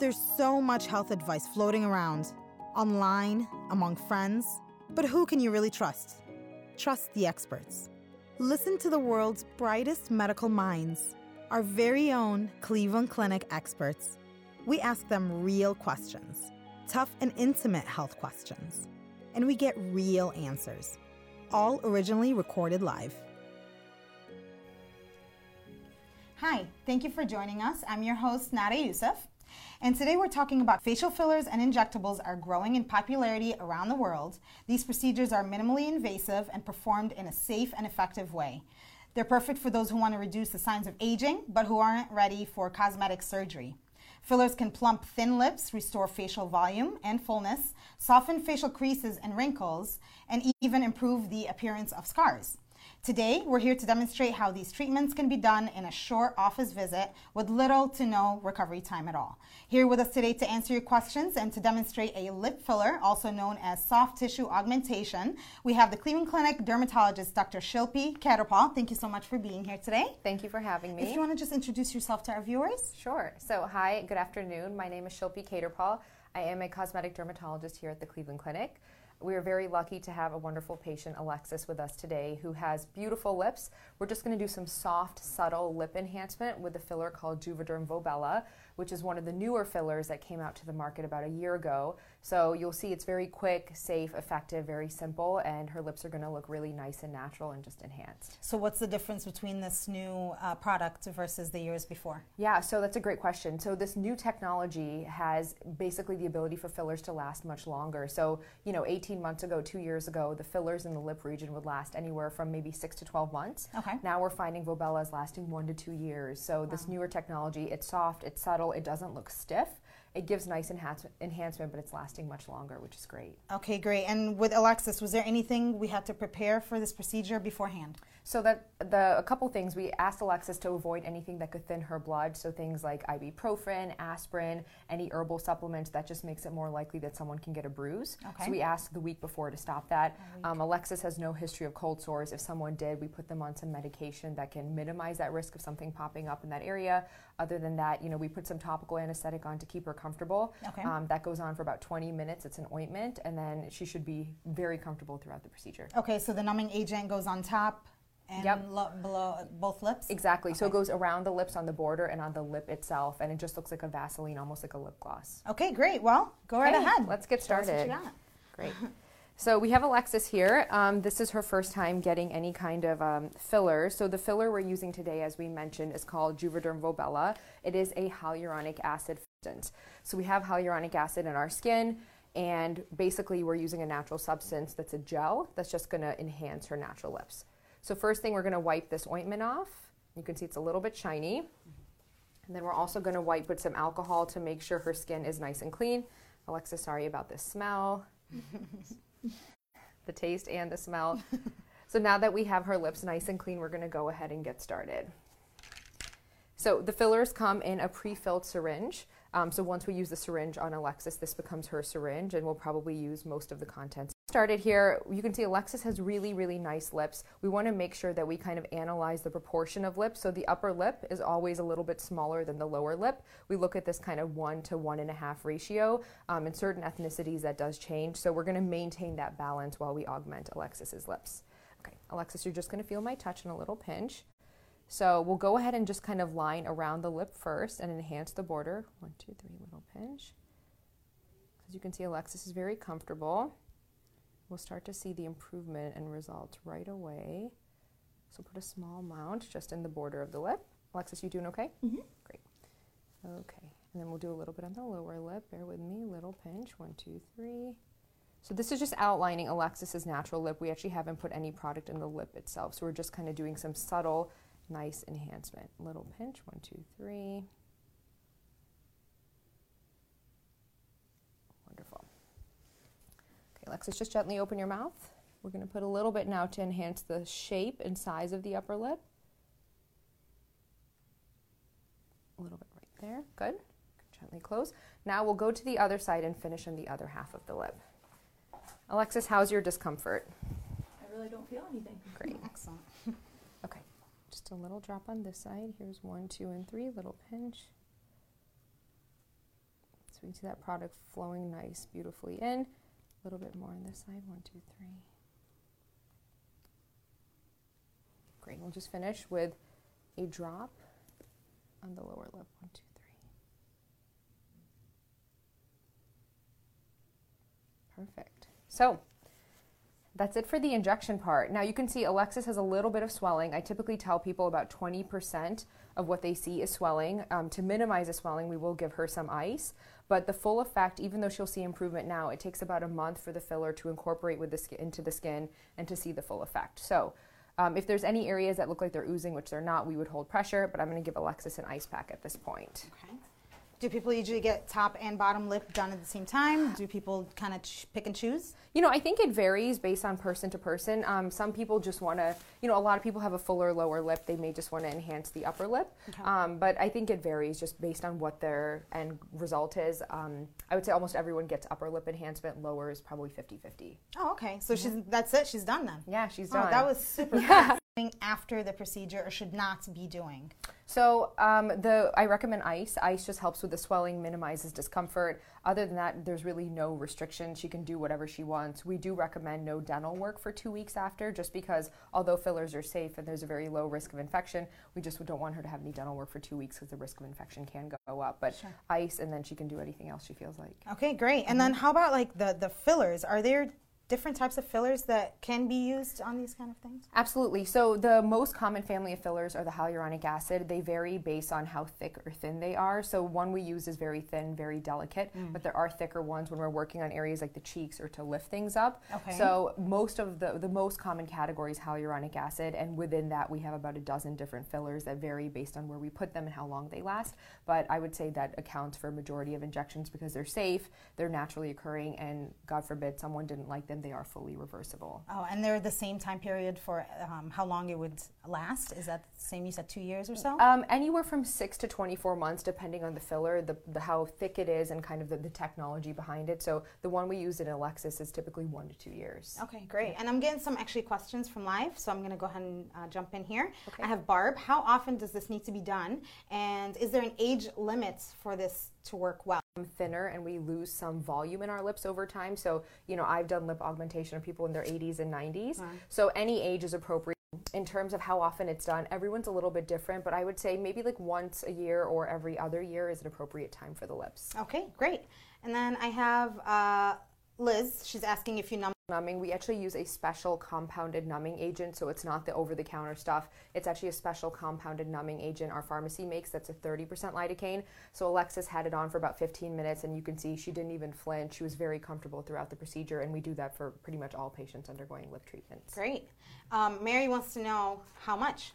There's so much health advice floating around, online, among friends, but who can you really trust? Trust the experts. Listen to the world's brightest medical minds, our very own Cleveland Clinic experts. We ask them real questions, tough and intimate health questions, and we get real answers, all originally recorded live. Hi, thank you for joining us. I'm your host, Nada Youssef. And today we're talking about facial fillers and injectables are growing in popularity around the world. These procedures are minimally invasive and performed in a safe and effective way. They're perfect for those who want to reduce the signs of aging but who aren't ready for cosmetic surgery. Fillers can plump thin lips, restore facial volume and fullness, soften facial creases and wrinkles, and even improve the appearance of scars. Today, we're here to demonstrate how these treatments can be done in a short office visit with little to no recovery time at all. Here with us today to answer your questions and to demonstrate a lip filler, also known as soft tissue augmentation, we have the Cleveland Clinic dermatologist, Dr. Shilpi Khetarpal. Thank you so much for being here today. Thank you for having me. If you want to just introduce yourself to our viewers. Sure. So, hi, good afternoon. My name is Shilpi Khetarpal. I am a cosmetic dermatologist here at the Cleveland Clinic. We are very lucky to have a wonderful patient, Alexis, with us today who has beautiful lips. We're just going to do some soft, subtle lip enhancement with a filler called Juvederm Volbella, which is one of the newer fillers that came out to the market about a year ago. So you'll see it's very quick, safe, effective, very simple, and her lips are going to look really nice and natural and just enhanced. So, what's the difference between this new uh, product versus the years before? Yeah, so that's a great question. So, this new technology has basically the ability for fillers to last much longer. So, you know, 18 months ago, two years ago, the fillers in the lip region would last anywhere from maybe six to 12 months. Okay. Now we're finding Volbella is lasting one to two years. So, this newer technology, it's soft, it's subtle, it doesn't look stiff. It gives nice enhance- enhancement, but it's lasting much longer, which is great. Okay, great. And with Alexis, was there anything we had to prepare for this procedure beforehand? So that the a couple things we asked Alexis to avoid anything that could thin her blood. So things like ibuprofen, aspirin, any herbal supplements that just makes it more likely that someone can get a bruise. Okay. So we asked the week before to stop that. Um, Alexis has no history of cold sores. If someone did, we put them on some medication that can minimize that risk of something popping up in that area. Other than that, you know, we put some topical anesthetic on to keep her comfortable. Okay. Um, that goes on for about 20 minutes. It's an ointment, and then she should be very comfortable throughout the procedure. Okay, so the numbing agent goes on top and Yep. lo- below both lips? Exactly. So it goes around the lips on the border and on the lip itself, and it just looks like a Vaseline, almost like a lip gloss. Okay, great. Well, go right Okay, ahead. let's get Show us what you started. Great. So we have Alexis here. Um, this is her first time getting any kind of um, filler. So the filler we're using today, as we mentioned, is called Juvederm Volbella. It is a hyaluronic acid substance. So we have hyaluronic acid in our skin, and basically we're using a natural substance that's a gel that's just going to enhance her natural lips. So first thing, we're going to wipe this ointment off. You can see it's a little bit shiny. And then we're also going to wipe with some alcohol to make sure her skin is nice and clean. Alexa, sorry about the smell, the taste, and the smell. so now that we have her lips nice and clean, we're going to go ahead and get started. So the fillers come in a pre-filled syringe. Um, so once we use the syringe on Alexis, this becomes her syringe, and we'll probably use most of the contents. Started here, you can see Alexis has really, really nice lips. We want to make sure that we kind of analyze the proportion of lips. So the upper lip is always a little bit smaller than the lower lip. We look at this kind of one to one and a half ratio. Um, in certain ethnicities, that does change. So we're going to maintain that balance while we augment Alexis's lips. Okay, Alexis, you're just going to feel my touch and a little pinch. So we'll go ahead and just kind of line around the lip first and enhance the border. One, two, three, little pinch. As you can see, Alexis is very comfortable. We'll start to see the improvement and results right away. So put a small amount just in the border of the lip. Alexis, you doing okay? Mm-hmm. Great. Okay. And then we'll do a little bit on the lower lip. Bear with me. Little pinch. One, two, three. So this is just outlining Alexis's natural lip. We actually haven't put any product in the lip itself. So we're just kind of doing some subtle, nice enhancement. Little pinch. One, two, three. Wonderful. Okay, Alexis, just gently open your mouth. We're going to put a little bit now to enhance the shape and size of the upper lip. A little bit right there. Good. Gently close. Now we'll go to the other side and finish on the other half of the lip. Alexis, how's your discomfort? I really don't feel anything. Great. Excellent. A little drop on this side. Here's one, two, and three. Little pinch. So we see that product flowing nice, beautifully in. A little bit more on this side. One, two, three. Great. We'll just finish with a drop on the lower lip. One, two, three. Perfect. So that's it for the injection part. Now you can see Alexis has a little bit of swelling. I typically tell people about 20% of what they see is swelling. Um, to minimize the swelling, we will give her some ice. But the full effect, even though she'll see improvement now, it takes about a month for the filler to incorporate with the skin, into the skin and to see the full effect. So um, if there's any areas that look like they're oozing, which they're not, we would hold pressure. But I'm going to give Alexis an ice pack at this point. Okay. Do people usually get top and bottom lip done at the same time? Do people kind of ch- pick and choose? You know, I think it varies based on person to person. Um, some people just want to, you know, a lot of people have a fuller lower lip. They may just want to enhance the upper lip. Okay. Um, but I think it varies just based on what their end result is. Um, I would say almost everyone gets upper lip enhancement. Lower is probably 50 50. Oh, okay. So she's that's it. She's done then. Yeah, she's Oh, done. that was super Yeah. After the procedure, or should not be doing. So um, the I recommend ice. Ice just helps with the swelling, minimizes discomfort. Other than that, there's really no restriction. She can do whatever she wants. We do recommend no dental work for two weeks after, just because although fillers are safe and there's a very low risk of infection, we just don't want her to have any dental work for two weeks because the risk of infection can go up. But Sure. ice, and then she can do anything else she feels like. Okay, great. And then how about like the the fillers? Are there different types of fillers that can be used on these kind of things? Absolutely. So the most common family of fillers are the hyaluronic acid. They vary based on how thick or thin they are. So one we use is very thin, very delicate, mm. but there are thicker ones when we're working on areas like the cheeks or to lift things up. Okay. So most of the the most common category is hyaluronic acid, and within that we have about a dozen different fillers that vary based on where we put them and how long they last. But I would say that accounts for a majority of injections because they're safe, they're naturally occurring, and God forbid someone didn't like them, they are fully reversible. Oh, and they're the same time period for um, how long it would last? Is that the same? You said two years or so. Um, anywhere from six to 24 months, depending on the filler, the, the how thick it is, and kind of the, the technology behind it. So the one we use in Alexis is typically one to two years. Okay, great. And I'm getting some actually questions from live, so I'm going to go ahead and uh, jump in here. Okay. I have Barb. How often does this need to be done? And is there an age limit for this to work well? I'm Thinner, and we lose some volume in our lips over time. So you know, I've done lip augmentation of people in their 80s and 90s. So any age is appropriate. In terms of how often it's done, everyone's a little bit different, but I would say maybe like once a year or every other year is an appropriate time for the lips. Okay, great. And then I have uh, Liz. She's asking if you numb. numbing, we actually use a special compounded numbing agent. So it's not the over the counter stuff. It's actually a special compounded numbing agent our pharmacy makes that's a 30% lidocaine. So Alexis had it on for about 15 minutes, and you can see she didn't even flinch. She was very comfortable throughout the procedure, and we do that for pretty much all patients undergoing lip treatments. Great. Um, Mary wants to know how much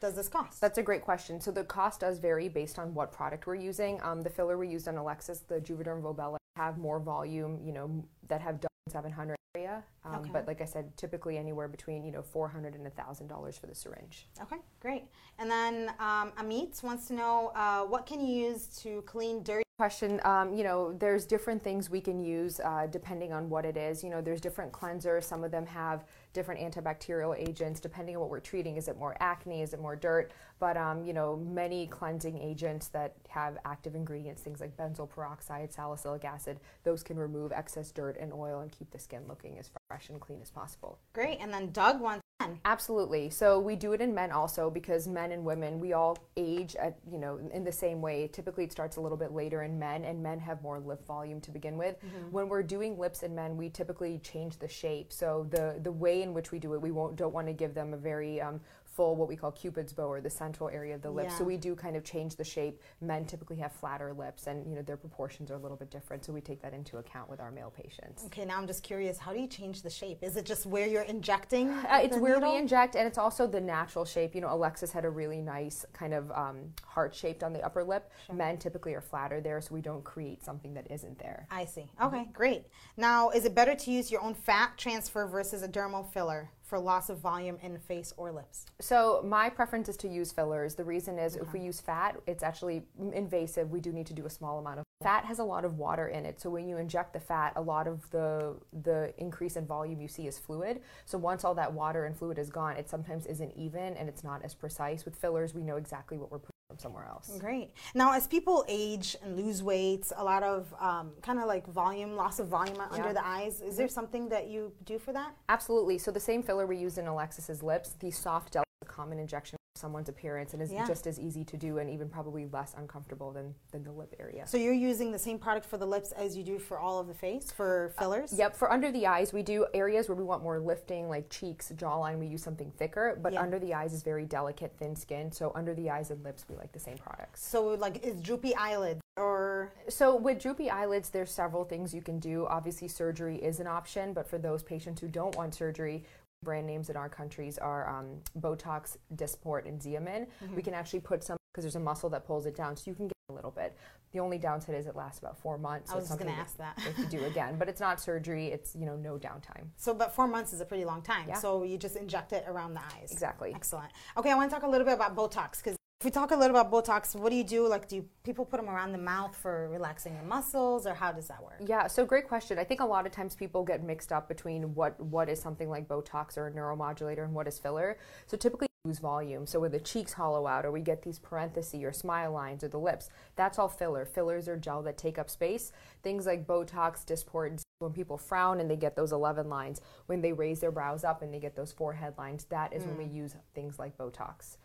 does this cost? That's a great question. So the cost does vary based on what product we're using. Um, the filler we used on Alexis, the Juvederm Volbella, have more volume, you know, that have done 700 area. Um, Okay. But like I said, typically anywhere between, you know, 400 and $1,000 for the syringe. Okay, great. And then um, Amit wants to know uh, what can you use to clean dirty? question um, you know there's different things we can use uh, depending on what it is you know there's different cleansers some of them have different antibacterial agents depending on what we're treating is it more acne is it more dirt but um, you know many cleansing agents that have active ingredients things like benzoyl peroxide salicylic acid those can remove excess dirt and oil and keep the skin looking as fresh and clean as possible Great. And then Doug wants. Absolutely. So we do it in men also because men and women we all age at you know in the same way. Typically, it starts a little bit later in men, and men have more lip volume to begin with. When we're doing lips in men, we typically change the shape. So the the way in which we do it, we won't don't want to give them a very um, full what we call cupid's bow or the central area of the lip. So we do kind of change the shape. Men typically have flatter lips, and you know their proportions are a little bit different. So we take that into account with our male patients. Okay, now I'm just curious. How do you change the shape? Is it just where you're injecting? Uh, it's where needle? we inject, and it's also the natural shape. You know, Alexis had a really nice kind of um, heart shaped on the upper lip. Men typically are flatter there, so we don't create something that isn't there. I see. Okay, great. Now, is it better to use your own fat transfer versus a dermal filler for loss of volume in face or lips? So my preference is to use fillers. The reason is if we use fat, it's actually invasive. We do need to do a small amount of fat has a lot of water in it. So when you inject the fat, a lot of the the increase in volume you see is fluid. So once all that water and fluid is gone, it sometimes isn't even and it's not as precise. With fillers, we know exactly what we're putting from somewhere else. Great. Now, as people age and lose weight, a lot of um, kind of like volume, loss of volume under the eyes. Is there something that you do for that? Absolutely. So the same filler we used in Alexis's lips, the soft gel, common injection someone's appearance, and is Yeah. just as easy to do, and even probably less uncomfortable than, than the lip area. So you're using the same product for the lips as you do for all of the face for uh, fillers? Yep, for under the eyes, we do areas where we want more lifting, like cheeks, jawline, we use something thicker, but Yeah. under the eyes is very delicate, thin skin. So under the eyes and lips, we like the same products. So like is droopy eyelid or So with droopy eyelids, there's several things you can do. Obviously, surgery is an option, but for those patients who don't want surgery, brand names in our countries are um, Botox, Dysport, and Xeomin. Mm-hmm. We can actually put some because there's a muscle that pulls it down, so you can get a little bit. The only downside is it lasts about four months. I so was it's just going to ask that. have to do again, but it's not surgery. It's you know no downtime. So, but four months is a pretty long time. Yeah. So you just inject it around the eyes. Exactly. Excellent. Okay, I want to talk a little bit about Botox because if we talk a little about Botox, what do you do? Like, do you, people put them around the mouth for relaxing the muscles, or how does that work? Yeah, so great question. I think a lot of times people get mixed up between what what is something like Botox or a neuromodulator and what is filler. So typically lose volume. So when the cheeks hollow out or we get these parentheses or smile lines or the lips, that's all filler. Fillers are gel that take up space. Things like Botox, Dysport, when people frown and they get those 11 lines, when they raise their brows up and they get those forehead lines, that is when we mm. use things like Botox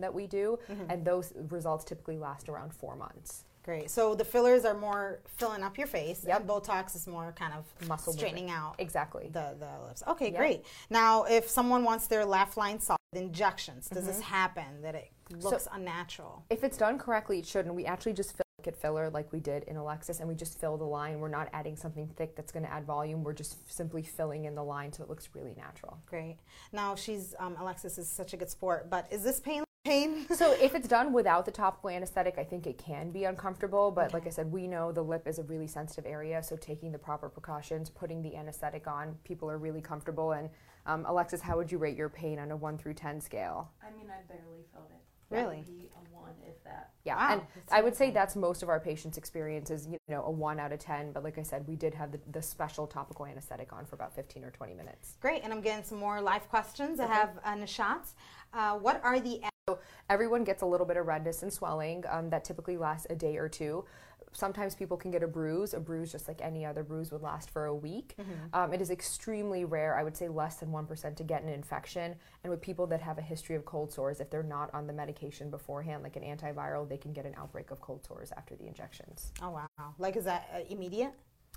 that we do mm-hmm. and those results typically last around 4 months. Great. So the fillers are more filling up your face, Yep. and Botox is more kind of Muscle straightening out Exactly. the, the lips. Okay, Yeah. great. Now, if someone wants their laugh line solid injections, does this mm-hmm. happen that it looks unnatural? If it's done correctly, it shouldn't. We actually just fill it filler like we did in Alexis, and we just fill the line. We're not adding something thick that's going to add volume. We're just simply filling in the line so it looks really natural. Great. Now she's um, Alexis is such a good sport, but is this pain? Pain? So if it's done without the topical anesthetic, I think it can be uncomfortable. But like I said, we know the lip is a really sensitive area, so taking the proper precautions, putting the anesthetic on, people are really comfortable. And um, Alexis, how would you rate your pain on a one through ten scale? I mean, I barely felt it. Really? That be a one, if that. Yeah, Wow, and that's I would say that's most of our patients' experiences. You know, a one out of ten. But like I said, we did have the, the special topical anesthetic on for about fifteen or twenty minutes. Great. And I'm getting some more live questions. I have uh, Nishat. Uh, what are the Everyone gets a little bit of redness and swelling um, that typically lasts a day or two. Sometimes people can get a bruise. A bruise, just like any other bruise, would last for a week. Um, it is extremely rare, I would say less than 1%, to get an infection. And with people that have a history of cold sores, if they're not on the medication beforehand, like an antiviral, they can get an outbreak of cold sores after the injections. Oh wow! Like is that uh, immediate?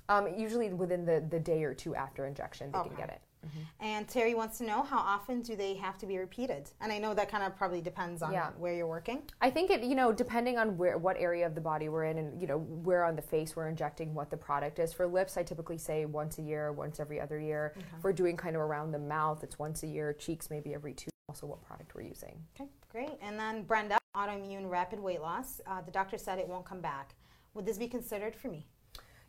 Um, usually within the, the day or two after injection, they Okay. can get it. And Terry wants to know how often do they have to be repeated? And I know that kind of probably depends on Yeah. where you're working. I think it, you know, depending on where, what area of the body we're in, and you know, where on the face we're injecting what the product is. For lips, I typically say once a year, once every other year. If we're doing kind of around the mouth, it's once a year. Cheeks, maybe every two. Also, what product we're using. Okay, great. And then Brenda, autoimmune rapid weight loss. Uh, the doctor said it won't come back. Would this be considered for me?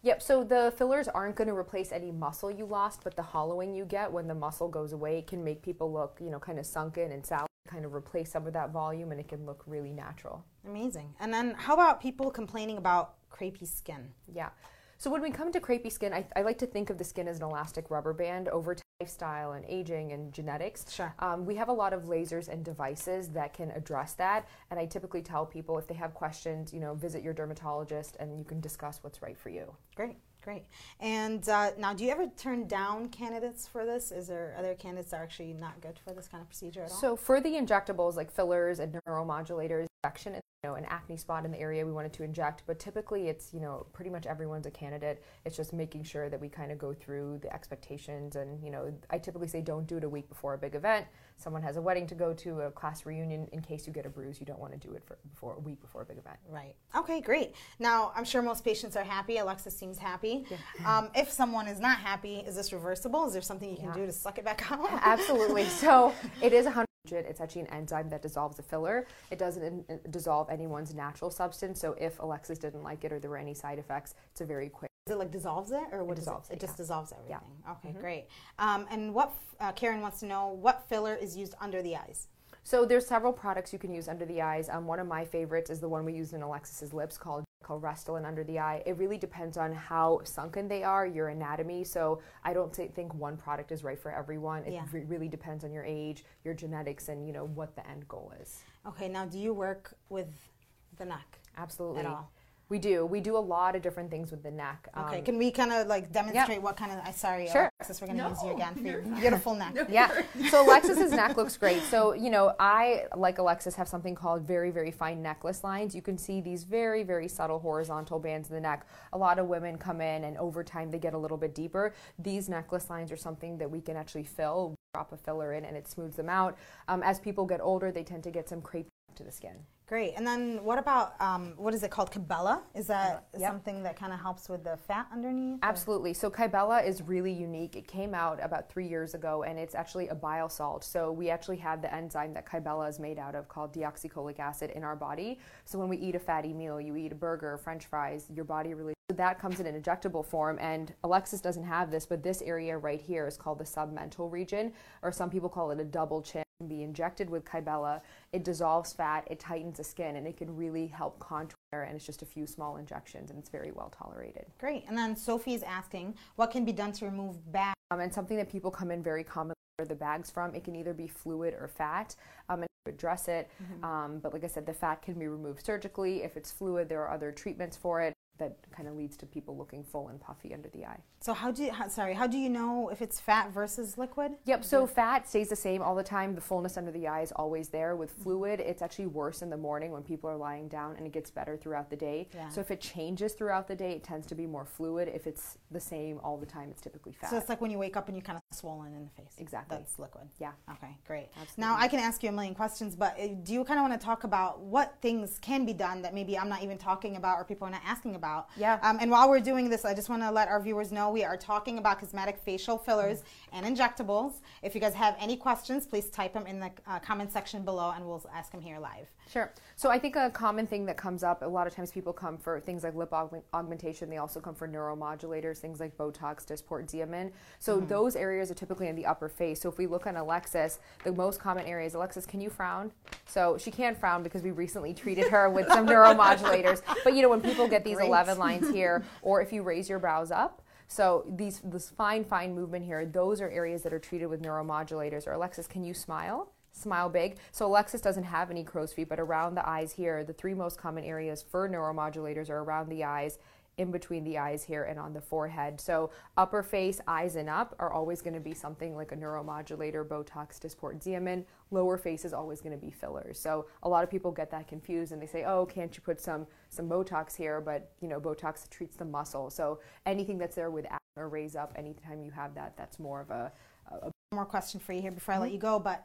Yep. So the fillers aren't going to replace any muscle you lost, but the hollowing you get when the muscle goes away can make people look, you know, kind of sunken and sallow. Kind of replace some of that volume, and it can look really natural. Amazing. And then how about people complaining about crepey skin? Yeah. So when we come to crepey skin, I, I like to think of the skin as an elastic rubber band over time, lifestyle and aging and genetics. Sure. Um, we have a lot of lasers and devices that can address that. And I typically tell people if they have questions, you know, visit your dermatologist and you can discuss what's right for you. Great, great. And uh, now, do you ever turn down candidates for this? Is there other candidates that are actually not good for this kind of procedure at all? So for the injectables like fillers and neuromodulators, injection, you know, an acne spot in the area we wanted to inject, but typically it's, you know, pretty much everyone's a candidate. It's just making sure that we kind of go through the expectations and, you know, I typically say don't do it a week before a big event. Someone has a wedding to go to, a class reunion, in case you get a bruise, you don't want to do it for before a week before a big event. Right. Okay, great. Now, I'm sure most patients are happy. Alexis seems happy. Um, if someone is not happy, is this reversible? Is there something you can Yeah. do to suck it back out? Absolutely. So it is a hundred. It's actually an enzyme that dissolves a filler. It doesn't in- dissolve anyone's natural substance. So if Alexis didn't like it or there were any side effects, it's a very quick. Is it like dissolves it, or what does dissolves it? it, It just yeah. dissolves everything. Yeah. Okay, great. Um, and what f- uh, Karen wants to know: what filler is used under the eyes? So there's several products you can use under the eyes. Um, one of my favorites is the one we used in Alexis's lips called called Restylane under the eye. It really depends on how sunken they are, your anatomy. So I don't say, think one product is right for everyone. It Yeah. re- really depends on your age, your genetics, and you know what the end goal is. Okay. Now, do you work with the neck Absolutely. at all? We do. We do a lot of different things with the neck. Okay, Um, can we kind of like demonstrate what kind of? I sorry, Sure. Alexis, we're gonna No, use you again for your you're fine. beautiful neck. yeah. So Alexis's neck looks great. So, you know, I, like Alexis, have something called very, very fine necklace lines. You can see these very, very subtle horizontal bands in the neck. A lot of women come in and over time they get a little bit deeper. These necklace lines are something that we can actually fill, drop a filler in, and it smooths them out. Um, as people get older, they tend to get some crepe to the skin. Great. And then what about um, what is it called? Kybella? Is that Yep. something that kind of helps with the fat underneath? or- Absolutely. So Kybella is really unique. It came out about three years ago, and it's actually a bile salt. So we actually have the enzyme that Kybella is made out of called deoxycholic acid in our body. So when we eat a fatty meal, you eat a burger, French fries, your body really so that comes in an injectable form. And Alexis doesn't have this, but this area right here is called the submental region, or some people call it a double chin. Can be injected with Kybella. It dissolves fat, it tightens the skin, and it can really help contour. And it's just a few small injections, and it's very well tolerated. Great. And then Sophie is asking, what can be done to remove bags? Um, and something that people come in very commonly where the bags from. It can either be fluid or fat, um, and to address it. Um, but like I said, the fat can be removed surgically. If it's fluid, there are other treatments for it that kind of leads to people looking full and puffy under the eye. So how do you? How, sorry, how do you know if it's fat versus liquid? Yep. So fat stays the same all the time. The fullness under the eye is always there. With fluid, it's actually worse in the morning when people are lying down, and it gets better throughout the day. Yeah. So if it changes throughout the day, it tends to be more fluid. If it's the same all the time, it's typically fat. So it's like when you wake up and you're kind of swollen in the face. Exactly. That's liquid. yeah. Okay, great. Absolutely. Now I can ask you a million questions, but uh, do you kind of want to talk about what things can be done that maybe I'm not even talking about or people are not asking about? Yeah. Um, and while we're doing this, I just want to let our viewers know we are talking about cosmetic facial fillers and injectables. If you guys have any questions, please type them in the uh, comment section below, and we'll ask them here live. Sure. So I think a common thing that comes up, a lot of times people come for things like lip aug- augmentation. They also come for neuromodulators, things like Botox, Dysport, Xeomin. So those areas are typically in the upper face. So if we look on Alexis, the most common areas, Alexis, can you frown? So she can't frown because we recently treated her with some neuromodulators. But you know, when people get these Great. 11 lines here, or if you raise your brows up, so these this fine, fine movement here, those are areas that are treated with neuromodulators. Or Alexis, can you smile? Smile big. So Alexis doesn't have any crow's feet, but around the eyes here, the three most common areas for neuromodulators are around the eyes, in between the eyes here, and on the forehead. So upper face, eyes and up are always going to be something like a neuromodulator, Botox, Dysport, Xeomin. Lower face is always going to be fillers. So a lot of people get that confused and they say, "Oh, can't you put some some Botox here?" But you know, Botox treats the muscle. So anything that's there with or raise up, anytime you have that, that's more of a, a more question for you here before I Mm-hmm. let you go, but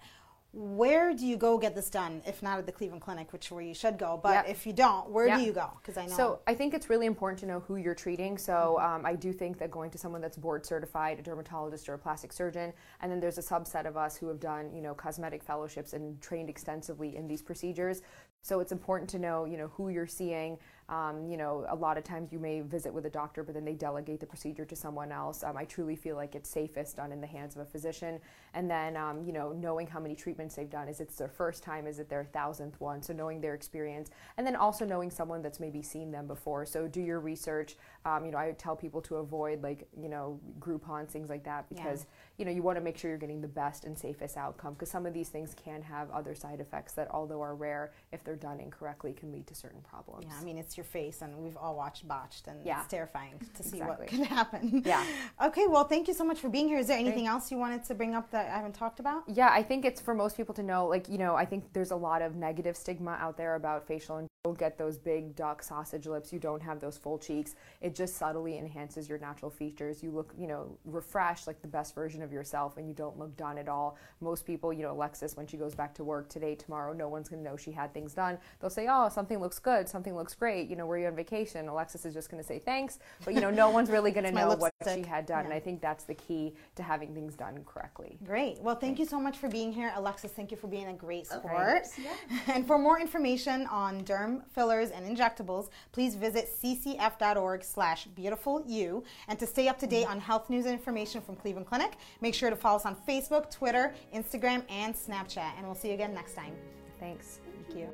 where do you go get this done? If not at the Cleveland Clinic, which where you should go, but Yep. if you don't, where Yep. do you go? Because I know. So I think it's really important to know who you're treating. So um, I do think that going to someone that's board certified, a dermatologist or a plastic surgeon, and then there's a subset of us who have done, you know, cosmetic fellowships and trained extensively in these procedures. So it's important to know, you know, who you're seeing. Um, you know, a lot of times you may visit with a doctor, but then they delegate the procedure to someone else. Um, I truly feel like it's safest done in the hands of a physician. And then, um, you know, knowing how many treatments they've done. Is it their first time? Is it their thousandth one? So knowing their experience, and then also knowing someone that's maybe seen them before. So do your research. Um, you know, I tell people to avoid like, you know, Groupons, things like that, because you know you want to make sure you're getting the best and safest outcome. Because some of these things can have other side effects that, although are rare, if they're done incorrectly, can lead to certain problems. Yeah, I mean, it's your face, and we've all watched Botched, and Yeah. it's terrifying to see Exactly. what can happen. Yeah. Okay, well, thank you so much for being here. Is there anything else you wanted to bring up that I haven't talked about? Yeah, I think it's for most people to know, like, you know, I think there's a lot of negative stigma out there about facial and you don't get those big duck sausage lips, you don't have those full cheeks. It just subtly enhances your natural features. You look, you know, refreshed like the best version of yourself and you don't look done at all. Most people, you know, Alexis, when she goes back to work today, tomorrow, no one's gonna know she had things done. They'll say, Oh, something looks good, something looks great, you know, were you on vacation? Alexis is just gonna say thanks, but you know, no one's really gonna know what she had done. And I think that's the key to having things done correctly. Great. Well, thank you so much for being here. Alexis, thank you for being a great Of sport. course, yeah. And for more information on derm fillers and injectables, please visit ccf.org slash beautiful you. And to stay up to date on health news and information from Cleveland Clinic, make sure to follow us on Facebook, Twitter, Instagram, and Snapchat. And we'll see you again next time. Thanks. Thank you.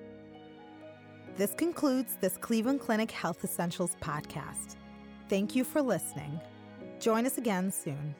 This concludes this Cleveland Clinic Health Essentials podcast. Thank you for listening. Join us again soon.